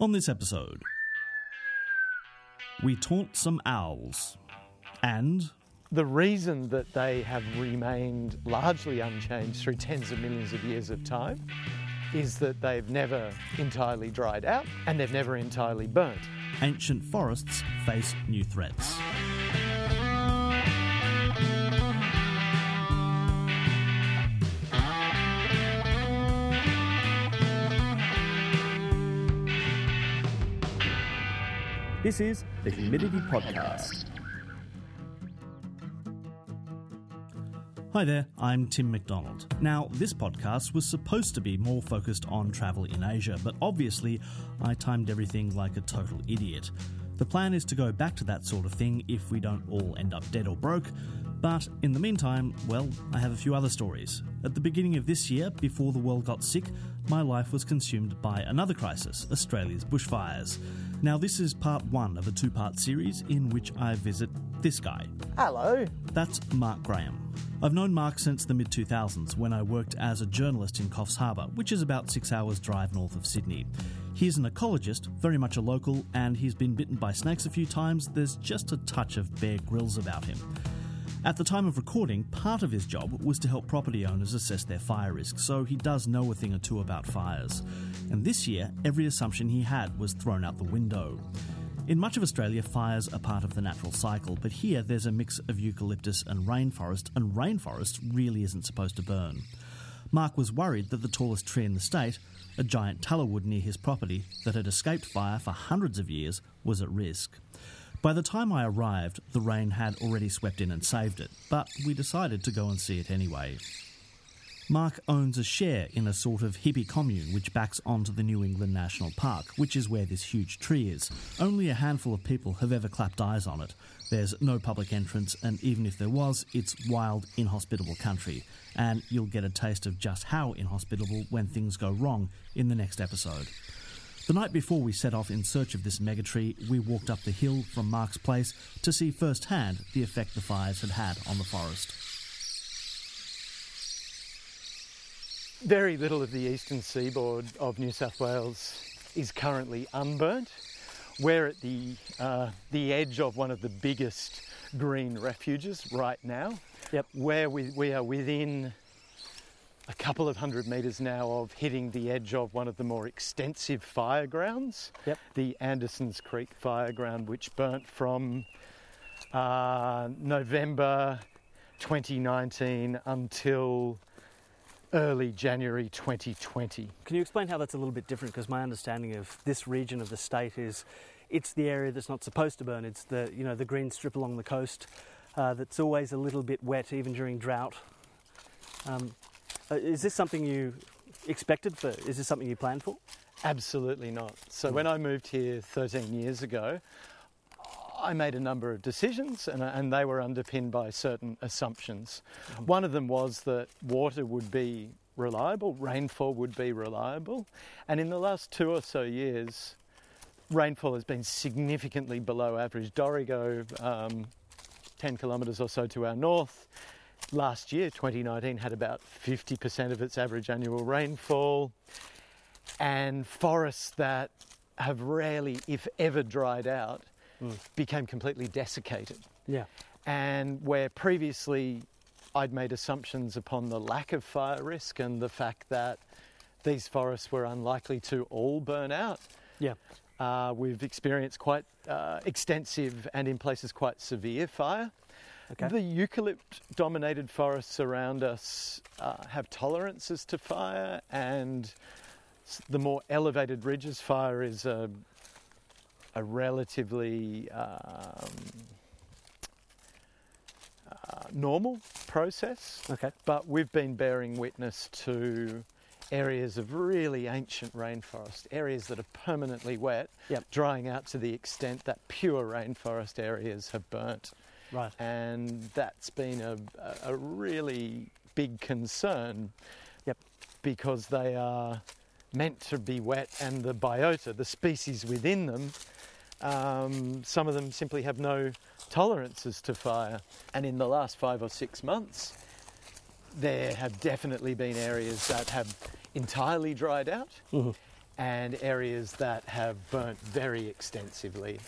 On this episode, we taunt some owls and The reason that they have remained largely unchanged through tens of millions of years of time is that they've never entirely dried out and they've never entirely burnt. ancient forests face new threats. This is the Humidity Podcast. Hi there, I'm Tim McDonald. Now, this podcast was supposed to be more focused on travel in Asia, but obviously I timed everything like a total idiot. The plan is to go back to that sort of thing if we don't all end up dead or broke, but in the meantime, well, I have a few other stories. At the beginning of this year, before the world got sick, my life was consumed by another crisis Australia's bushfires. Now, this is part one of a two part series in which I visit this guy. Hello. That's Mark Graham. I've known Mark since the mid 2000s when I worked as a journalist in Coffs Harbour, which is about six hours' drive north of Sydney. He's an ecologist, very much a local, and he's been bitten by snakes a few times. There's just a touch of Bear Grylls about him. At the time of recording, part of his job was to help property owners assess their fire risk, so he does know a thing or two about fires. And this year, every assumption he had was thrown out the window. In much of Australia, fires are part of the natural cycle, but here there's a mix of eucalyptus and rainforest, and rainforest really isn't supposed to burn. Mark was worried that the tallest tree in the state, a giant tallowood near his property that had escaped fire for hundreds of years, was at risk. By the time I arrived, the rain had already swept in and saved it, but we decided to go and see it anyway. Mark owns a share in a sort of hippie commune which backs onto the New England National Park, which is where this huge tree is. Only a handful of people have ever clapped eyes on it. There's no public entrance, and even if there was, it's wild, inhospitable country. And you'll get a taste of just how inhospitable when things go wrong in the next episode. The night before we set off in search of this megatree, we walked up the hill from Mark's place to see firsthand the effect the fires had had on the forest. Very little of the eastern seaboard of New South Wales is currently unburnt. We're at the, uh, the edge of one of the biggest green refuges right now. Yep. Where we, we are within a couple of hundred metres now of hitting the edge of one of the more extensive fire grounds. Yep. The Andersons Creek fire ground, which burnt from uh, November 2019 until early January 2020. Can you explain how that's a little bit different? Because my understanding of this region of the state is it's the area that's not supposed to burn. It's the you know the green strip along the coast uh, that's always a little bit wet, even during drought. Um, Uh, is this something you expected for? Is this something you planned for? Absolutely not. So hmm. when I moved here 13 years ago, I made a number of decisions and, uh, and they were underpinned by certain assumptions. Hmm. One of them was that water would be reliable, rainfall would be reliable. And in the last two or so years, rainfall has been significantly below average. Dorrigo, um, 10 kilometres or so to our north, last year, 2019, had about 50% of its average annual rainfall. And forests that have rarely, if ever, dried out became completely desiccated. Yeah. And where previously I'd made assumptions upon the lack of fire risk and the fact that these forests were unlikely to all burn out, Yeah. uh, we've experienced quite uh, extensive and in places quite severe fire. Okay. The eucalypt dominated forests around us uh, have tolerances to fire, and the more elevated ridges, fire is a, a relatively um, uh, normal process. Okay. But we've been bearing witness to areas of really ancient rainforest, areas that are permanently wet, Yep. drying out to the extent that pure rainforest areas have burnt. Right. And that's been a, a- really big concern Yep. because they are meant to be wet and the biota, the species within them, um, some of them simply have no tolerances to fire. And in the last five or six months, there have definitely been areas that have entirely dried out, Mhm. and areas that have burnt very extensively.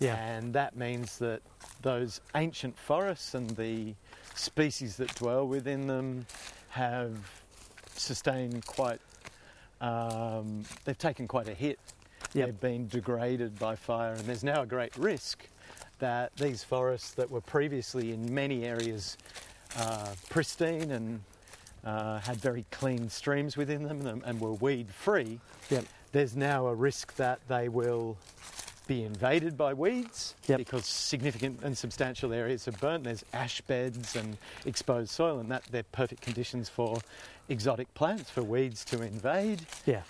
Yeah. And that means that those ancient forests and the species that dwell within them have sustained quite, um, they've taken quite a hit. Yep. They've been degraded by fire, and there's now a great risk that these forests that were previously in many areas uh, pristine and uh, had very clean streams within them and, and were weed free, Yep. there's now a risk that they will be invaded by weeds Yep. because significant and substantial areas are burnt. There's ash beds and exposed soil, and that they're perfect conditions for exotic plants for weeds to invade. Yeah.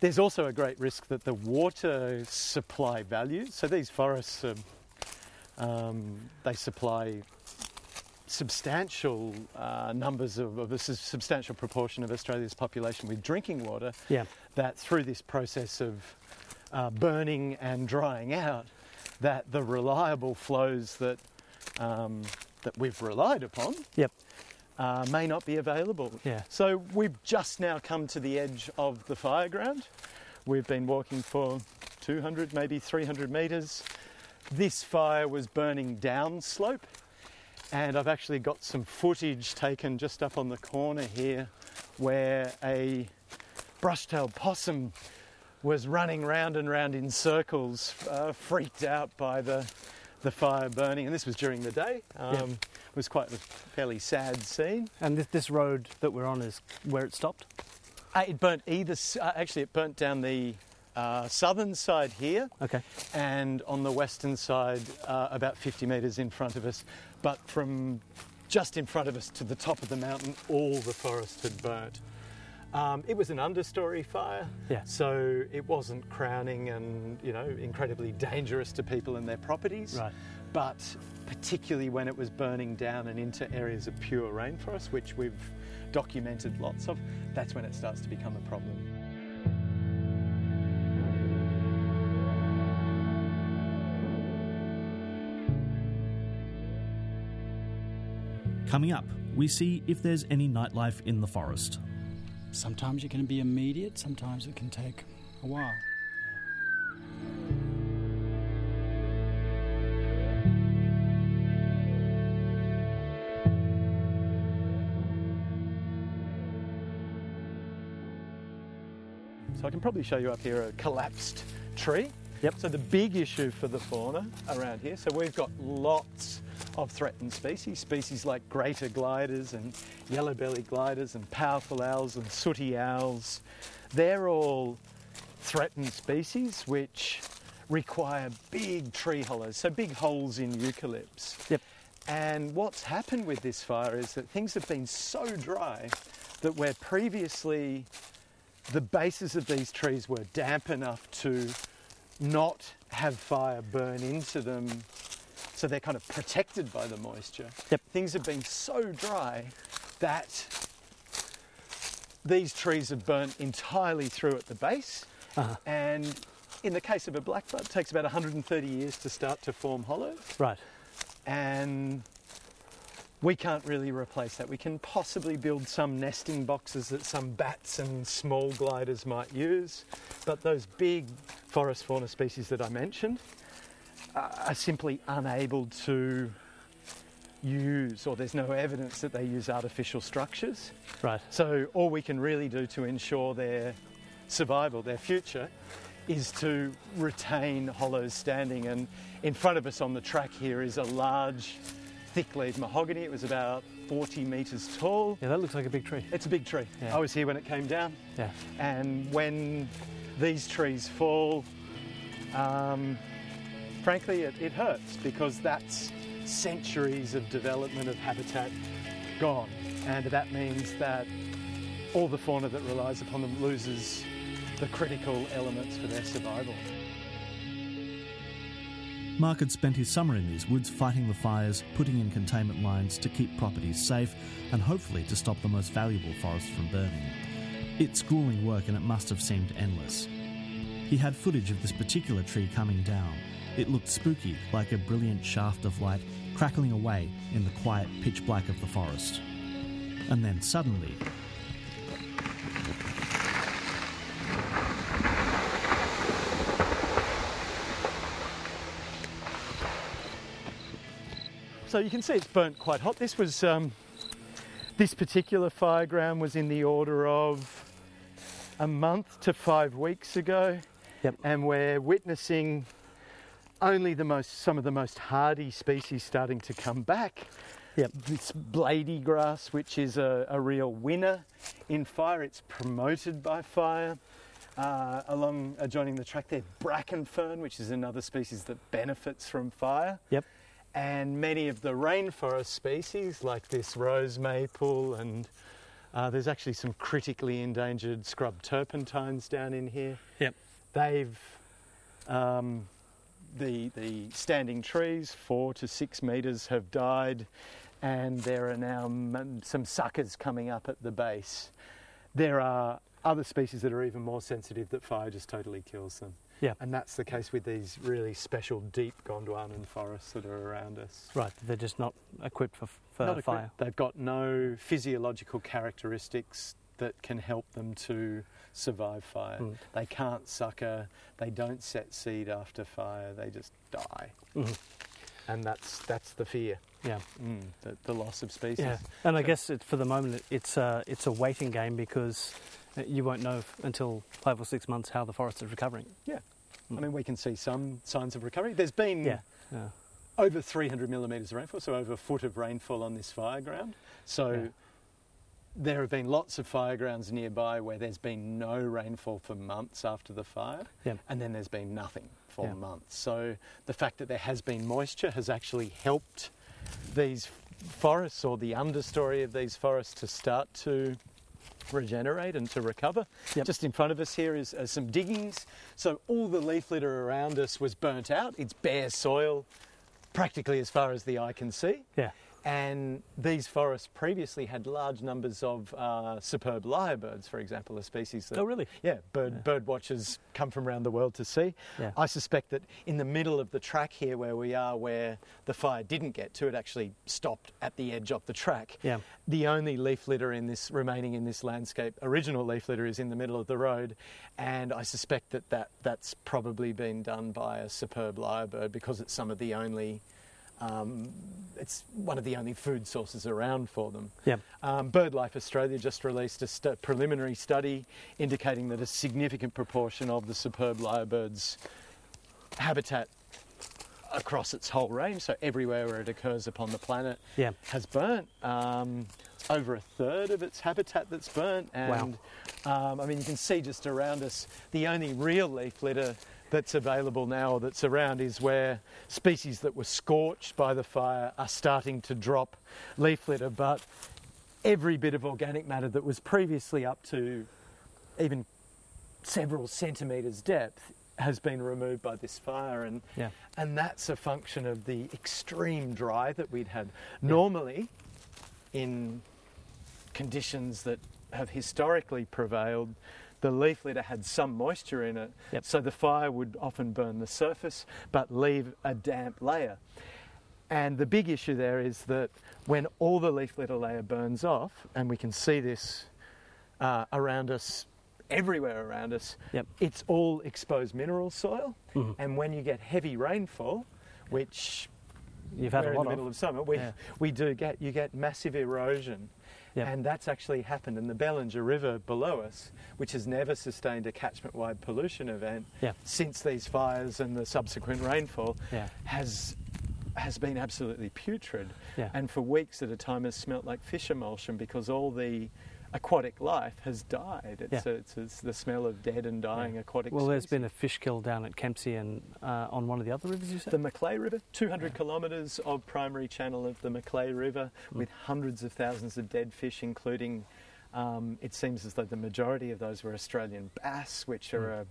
There's also a great risk that the water supply value. So these forests, um, they supply substantial uh, numbers of, of a substantial proportion of Australia's population with drinking water. Yeah. That through this process of uh, burning and drying out, that the reliable flows that um, that we've relied upon Yep. uh, may not be available. Yeah. So we've just now come to the edge of the fire ground. We've been walking for 200, maybe 300 metres. This fire was burning downslope, and I've actually got some footage taken just up on the corner here where a brush-tailed possum was running round and round in circles, uh, freaked out by the the fire burning, and this was during the day. Um, Yep. It was quite a fairly sad scene. And this, this road that we're on is where it stopped? Uh, it burnt either. Uh, actually, it burnt down the uh, southern side here, Okay. and on the western side, uh, about 50 metres in front of us. But from just in front of us to the top of the mountain, all the forest had burnt. Um, it was an understory fire, Yeah. so it wasn't crowning and you know incredibly dangerous to people and their properties. Right. But particularly when it was burning down and into areas of pure rainforest, which we've documented lots of, that's when it starts to become a problem. Coming up, we see if there's any nightlife in the forest. Sometimes it can be immediate, sometimes it can take a while. So I can probably show you up here a collapsed tree. Yep. So the big issue for the fauna around here, so we've got lots of threatened species, species like greater gliders and yellow-bellied gliders and powerful owls and sooty owls. They're all threatened species which require big tree hollows, so big holes in eucalypts. Yep. And what's happened with this fire is that things have been so dry that where previously the bases of these trees were damp enough to not have fire burn into them, so they're kind of protected by the moisture. Yep. Things have been so dry that these trees have burnt entirely through at the base, Uh-huh. and in the case of a blackbutt, it takes about 130 years to start to form hollows Right. and we can't really replace that. We can possibly build some nesting boxes that some bats and small gliders might use, but those big forest fauna species that I mentioned are are simply unable to use, or there's no evidence that they use artificial structures. Right. So all we can really do to ensure their survival, their future, is to retain hollows standing. And in front of us on the track here is a large, thick-leaved mahogany. It was about 40 metres tall. Yeah, that looks like a big tree. It's a big tree. Yeah. I was here when it came down. Yeah. And when these trees fall, um, frankly, it, it hurts because that's centuries of development of habitat gone. And that means that all the fauna that relies upon them loses the critical elements for their survival. Mark had spent his summer in these woods fighting the fires, putting in containment lines to keep properties safe, and hopefully to stop the most valuable forests from burning. It's grueling work and it must have seemed endless. He had footage of this particular tree coming down. It looked spooky, like a brilliant shaft of light crackling away in the quiet pitch black of the forest. And then suddenly, so you can see it's burnt quite hot. This was um, this particular fireground was in the order of a month to five weeks ago, Yep. and we're witnessing only the most some of the most hardy species starting to come back. Yep. This blady grass, which is a, a real winner in fire, it's promoted by fire. Uh, along adjoining the track there, bracken fern, which is another species that benefits from fire. Yep. And many of the rainforest species, like this rose maple, and uh, there's actually some critically endangered scrub turpentines down in here. Yep. They've um, the the standing trees, four to six meters, have died, and there are now m- some suckers coming up at the base. There are other species that are even more sensitive that fire just totally kills them. Yeah. And that's the case with these really special deep Gondwanan forests that are around us. Right, they're just not equipped for, for fire. They've got no physiological characteristics that can help them to survive fire. Mm. They can't sucker, they don't set seed after fire, they just die. Mhm. And that's that's the fear, Yeah. mm, the, the loss of species. Yeah, and I So- guess it, for the moment it- it's a it's a waiting game because uh, you won't know until five or six months how the forest is recovering. Yeah, I mean, we can see some signs of recovery. There's been Yeah, yeah, over 300 millimetres of rainfall, so over a foot of rainfall on this fire ground. So Yeah. there have been lots of fire grounds nearby where there's been no rainfall for months after the fire, Yeah. and then there's been nothing for Yeah. months. So the fact that there has been moisture has actually helped these forests or the understory of these forests to start to regenerate and to recover. Yep. Just in front of us here is uh, some diggings. So all the leaf litter around us was burnt out. It's bare soil, practically as far as the eye can see. yeah, And these forests previously had large numbers of uh, superb lyrebirds, for example, a species that Oh, really? yeah, bird, bird watchers come from around the world to see. Yeah. I suspect that in the middle of the track here where we are, where the fire didn't get to, it actually stopped at the edge of the track. Yeah. The only leaf litter in this remaining in this landscape, original leaf litter, is in the middle of the road, and I suspect that, that that's probably been done by a superb lyrebird because it's some of the only. Um, it's one of the only food sources around for them. yeah, Um, BirdLife Australia just released a st- preliminary study indicating that a significant proportion of the superb lyrebird's habitat across its whole range, so everywhere where it occurs upon the planet, yeah. has burnt. Um, over a third of its habitat that's burnt, and um, I mean you can see just around us the only real leaf litter that's available now or that's around is where species that were scorched by the fire are starting to drop leaf litter, but every bit of organic matter that was previously up to even several centimetres depth has been removed by this fire. And Yeah. and that's a function of the extreme dry that we'd had. Normally in conditions that have historically prevailed the leaf litter had some moisture in it Yep. so the fire would often burn the surface but leave a damp layer and the big issue there is that when all the leaf litter layer burns off, and we can see this uh, around us, everywhere around us, Yep. it's all exposed mineral soil. Mhm. And when you get heavy rainfall, which You've had a in lot the middle of. of summer, we, Yeah. we do get you get massive erosion. Yep. And that's actually happened in the Bellinger River below us, which has never sustained a catchment wide pollution event Yeah. since these fires and the subsequent rainfall Yeah. has has been absolutely putrid Yeah. and for weeks at a time has smelt like fish emulsion because all the aquatic life has died. It's, Yeah. it's, it's the smell of dead and dying aquatic Well, there's species. been a fish kill down at Kempsey and uh, on one of the other rivers. You said. The Macleay River, 200 kilometres of primary channel of the Macleay River Hmm. with hundreds of thousands of dead fish, including, um, it seems as though the majority of those were Australian bass, which are a,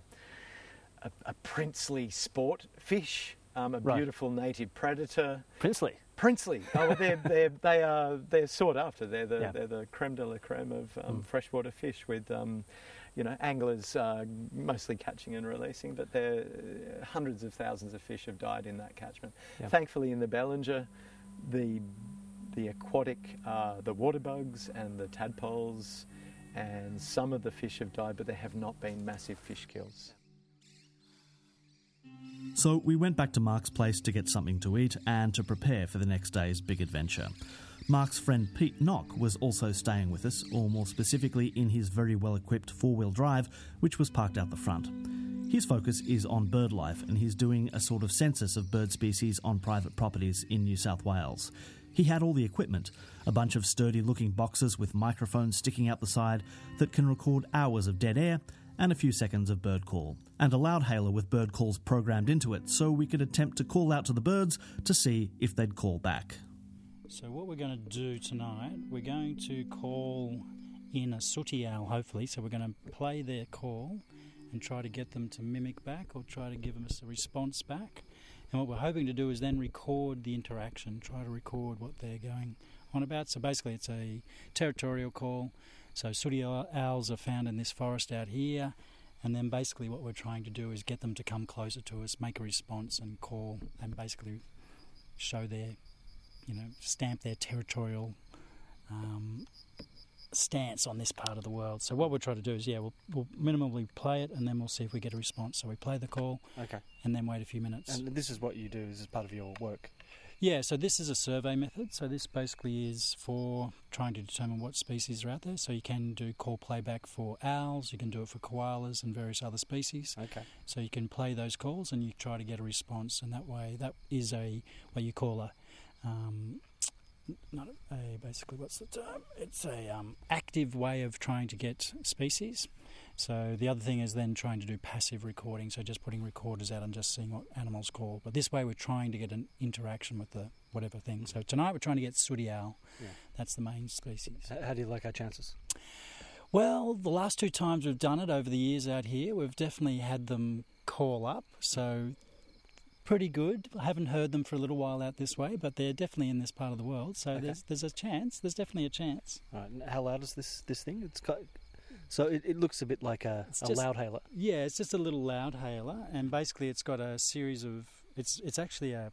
a, a princely sport fish, um, a Right. beautiful native predator. Princely. Princely. Oh, they're, they're, they are they're sought after. They're the Yeah. they're the creme de la creme of um, Mm. freshwater fish. With um, you know anglers uh, mostly catching and releasing, but there uh, hundreds of thousands of fish have died in that catchment. Yeah. Thankfully, in the Bellinger, the the aquatic, uh, the water bugs and the tadpoles, and some of the fish have died, but there have not been massive fish kills. So we went back to Mark's place to get something to eat and to prepare for the next day's big adventure. Mark's friend Pete Knock was also staying with us, or more specifically in his very well equipped four wheel drive, which was parked out the front. His focus is on bird life, and he's doing a sort of census of bird species on private properties in New South Wales. He had all the equipment a bunch of sturdy looking boxes with microphones sticking out the side that can record hours of dead air and a few seconds of bird call, and a loudhailer with bird calls programmed into it so we could attempt to call out to the birds to see if they'd call back. So, what we're going to do tonight, we're going to call in a sooty owl, hopefully. So, we're going to play their call and try to get them to mimic back or try to give us a response back. And what we're hoping to do is then record the interaction, try to record what they're going on about. So, basically, it's a territorial call. So, sooty owls are found in this forest out here. And then basically, what we're trying to do is get them to come closer to us, make a response, and call, and basically show their you know, stamp their territorial um, stance on this part of the world. So what we'll try to do is, yeah, we'll, we'll minimally play it, and then we'll see if we get a response. So we play the call, okay, and then wait a few minutes. And this is what you do. This is part of your work. Yeah, so this is a survey method. So this basically is for trying to determine what species are out there. So you can do call playback for owls, you can do it for koalas and various other species. Okay. So you can play those calls and you try to get a response, and that way that is a what you call a um, not a basically what's the term? It's a um, active way of trying to get species. So the other thing is then trying to do passive recording, so just putting recorders out and just seeing what animals call. But this way we're trying to get an interaction with the whatever thing. So tonight we're trying to get sooty owl. Yeah. That's the main species. How do you like our chances? Well, the last two times we've done it over the years out here, we've definitely had them call up. So pretty good. I haven't heard them for a little while out this way, but they're definitely in this part of the world. So okay. there's there's a chance. There's definitely a chance. Right. How loud is this this thing? It's got, so it, it looks a bit like a, a just, loudhailer. Yeah, it's just a little loudhailer, and basically it's got a series of. It's it's actually a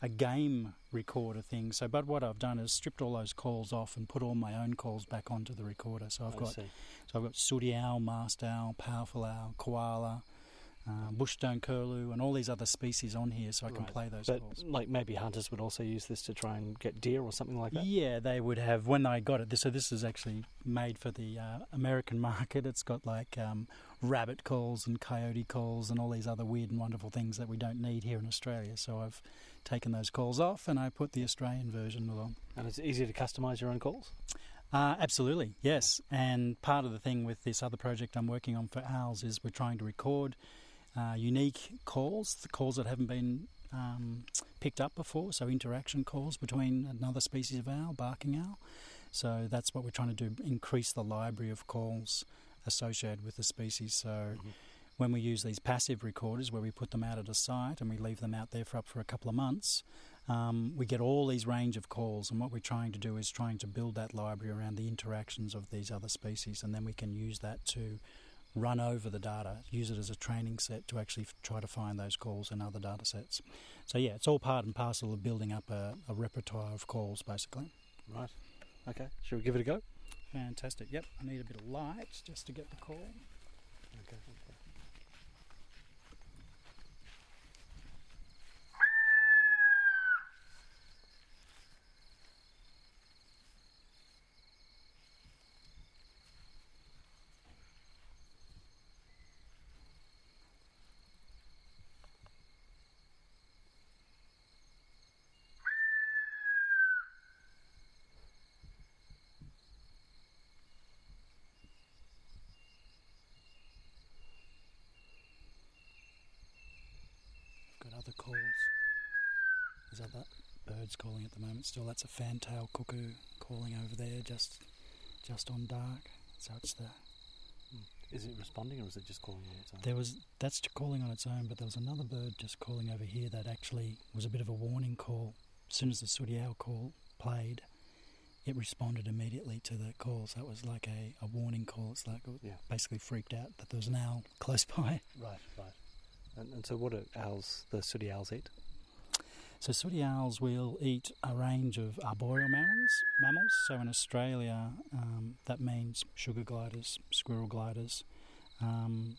a game recorder thing. So, but what I've done is stripped all those calls off and put all my own calls back onto the recorder. So I've I got see. so I've got sooty owl, masked owl, powerful owl, koala um, bushstone curlew, and all these other species on here, so I can right. play those but calls. Like maybe hunters would also use this to try and get deer or something like that. Yeah, they would have when I got it. So this is actually made for the uh, American market. It's got like um, rabbit calls and coyote calls and all these other weird and wonderful things that we don't need here in Australia. So I've taken those calls off and I put the Australian version along. And it's easy to customise your own calls. Uh, absolutely, yes. And part of the thing with this other project I'm working on for owls is we're trying to record uh, unique calls, the calls that haven't been um, picked up before, so interaction calls between another species of owl, barking owl. So that's what we're trying to do, increase the library of calls associated with the species. So mm-hmm. when we use these passive recorders, where we put them out at a site and we leave them out there for up for a couple of months, um, we get all these range of calls. And what we're trying to do is trying to build that library around the interactions of these other species, and then we can use that to run over the data, use it as a training set to actually f- try to find those calls in other data sets. So, yeah, it's all part and parcel of building up a, a repertoire of calls, basically. Right. Okay. Should we give it a go? Fantastic. Yep. I need a bit of light just to get the call. Okay. other calls. There's other birds calling at the moment still. That's a fantail cuckoo calling over there just just on dark. So it's the hmm. is it responding or is it just calling on its own? There was that's calling on its own, but there was another bird just calling over here that actually was a bit of a warning call. As soon as the sooty owl call played, it responded immediately to the call. So it was like a, a warning call. It's like yeah. basically freaked out that there was an owl close by. Right, right. And, and so, what do owls, the sooty owls, eat? So, sooty owls will eat a range of arboreal mammals. Mammals. So, in Australia, um, that means sugar gliders, squirrel gliders, um,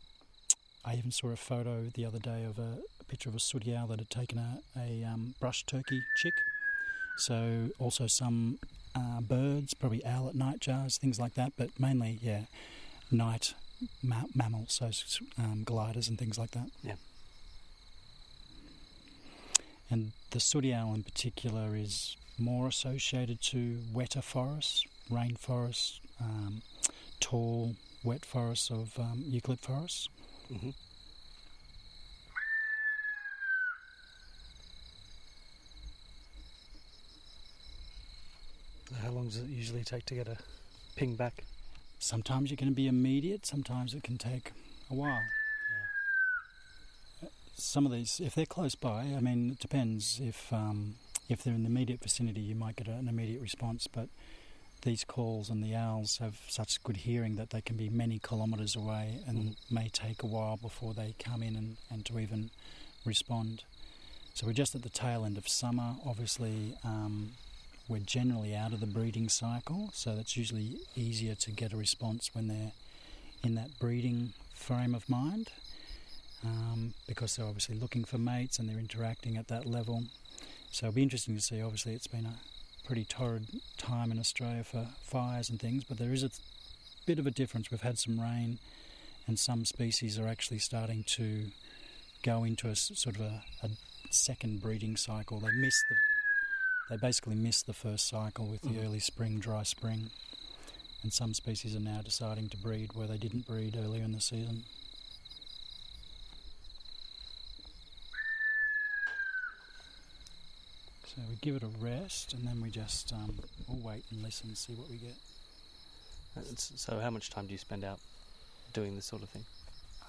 I even saw a photo the other day of a, a picture of a sooty owl that had taken a, a um, brush turkey chick. So also some uh, birds, probably owl owlet nightjars, things like that, but mainly, yeah, night ma- mammals, so um, gliders and things like that. Yeah. And the sooty owl in particular is more associated to wetter forests, rainforests, um, tall, wet forests of um, eucalypt forests. Mm-hmm. How long does it usually take to get a ping back? Sometimes it can be immediate, sometimes it can take a while. Some of these, if they're close by, I mean, it depends. If um, if they're in the immediate vicinity, you might get an immediate response. But these calls and the owls have such good hearing that they can be many kilometres away and Mhm. may take a while before they come in and, and to even respond. So we're just at the tail end of summer. Obviously, um, we're generally out of the breeding cycle, so that's usually easier to get a response when they're in that breeding frame of mind um, because they're obviously looking for mates and they're interacting at that level. So it'll be interesting to see. Obviously, it's been a pretty torrid time in Australia for fires and things, but there is a bit of a difference. We've had some rain, and some species are actually starting to go into a sort of a, a second breeding cycle. They miss the they basically miss the first cycle with the Mhm. early spring, dry spring, and some species are now deciding to breed where they didn't breed earlier in the season. So we give it a rest, and then we just um, we'll wait and listen, and see what we get. It's- So, how much time do you spend out doing this sort of thing?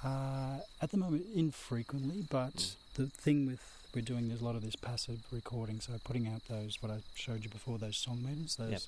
Uh, at the moment, infrequently, but Mm. the thing with we're doing there's a lot of this passive recording, so putting out those what I showed you before, those song meters, those Yep.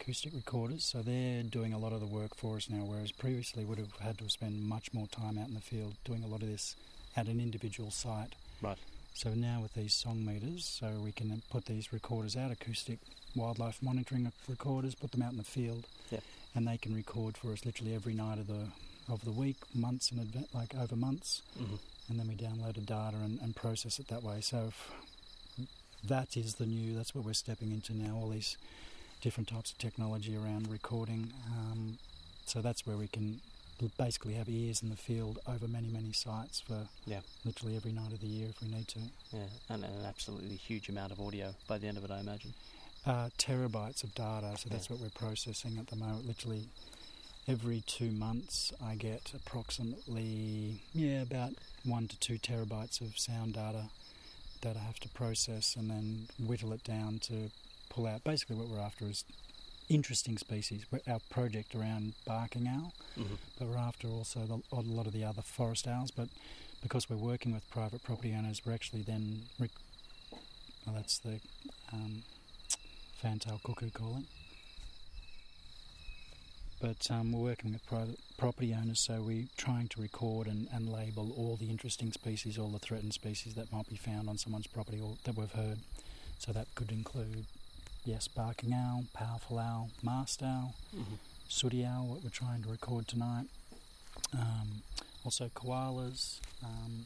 acoustic recorders. So they're doing a lot of the work for us now, whereas previously would have had to spend much more time out in the field doing a lot of this at an individual site. Right. So now with these song meters, so we can put these recorders out, acoustic wildlife monitoring recorders, put them out in the field, Yep. and they can record for us literally every night of the of the week, months in advance, like over months, Mm-hmm. and then we download the data and, and process it that way. So if that is the new, that's what we're stepping into now. All these different types of technology around recording. Um, so that's where we can basically have ears in the field over many many sites for Yeah. literally every night of the year if we need to. Yeah, and an absolutely huge amount of audio by the end of it, I imagine. uh, terabytes of data. So that's Yeah. what we're processing at the moment. Literally, every two months, I get approximately yeah about one to two terabytes of sound data that I have to process and then whittle it down to pull out. Basically, what we're after is interesting species. Our project around barking owl, Mm-hmm. but we're after also the, a lot of the other forest owls. But because we're working with private property owners, we're actually then rec- well, that's the um, fantail cuckoo calling. But um, we're working with private property owners, so we're trying to record and, and label all the interesting species, all the threatened species that might be found on someone's property or that we've heard. So that could include, yes, barking owl, powerful owl, masked owl, Mm-hmm. sooty owl, what we're trying to record tonight. Um, also koalas, um,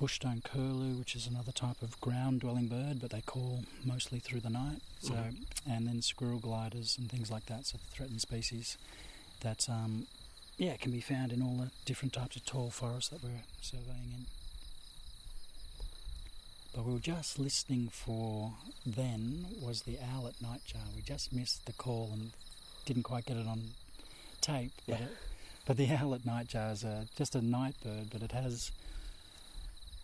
bushstone curlew, which is another type of ground-dwelling bird, but they call mostly through the night. So, Mhm. and then squirrel gliders and things like that. So the threatened species that, um, yeah, can be found in all the different types of tall forests that we're surveying in. But we were just listening for then was the owlet nightjar. We just missed the call and didn't quite get it on tape. But, Yeah. it, but the owlet nightjar is a, just a night bird, but it has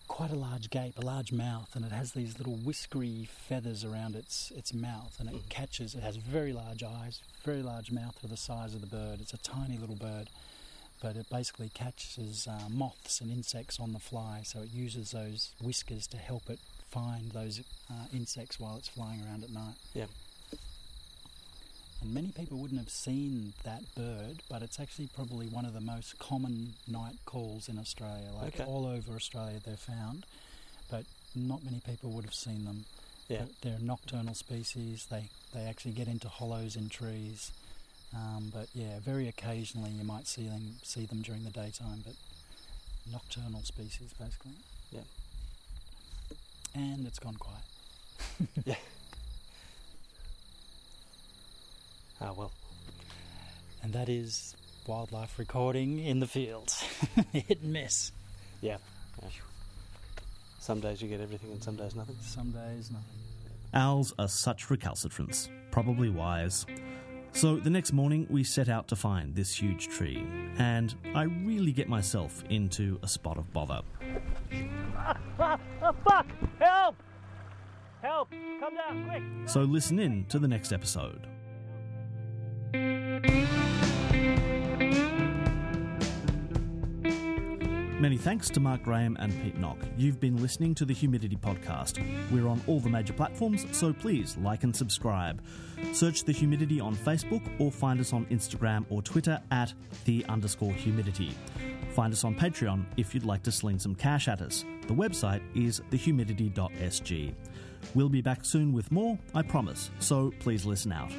quite a large gape, a large mouth, and it has these little whiskery feathers around its its mouth, and it Mhm. catches. It has very large eyes, very large mouth for the size of the bird. It's a tiny little bird, but it basically catches uh, moths and insects on the fly. So it uses those whiskers to help it find those uh, insects while it's flying around at night. Yeah. And many people wouldn't have seen that bird, but it's actually probably one of the most common night calls in Australia. Like Okay. all over Australia, they're found, but not many people would have seen them. Yeah. But They're a nocturnal species. They they actually get into hollows in trees. Um, but yeah, very occasionally you might see them see them during the daytime. But nocturnal species, basically. Yeah. And it's gone quiet. yeah. Ah, well. And that is wildlife recording in the field. Hit and miss. Yeah. yeah. Some days you get everything and some days nothing. Some days nothing. Owls are such recalcitrants, probably wise. So the next morning, we set out to find this huge tree, and I really get myself into a spot of bother. Ah, oh, fuck! Help! Help! Come down, quick! So listen in to the next episode. Thanks to Mark Graham and Pete Knock. You've been listening to the Humidity Podcast. We're on all the major platforms, so please like and subscribe. Search the Humidity on Facebook or find us on Instagram or Twitter at the underscore humidity. Find us on Patreon if you'd like to sling some cash at us. The website is thehumidity.sg. We'll be back soon with more, I promise, so please listen out.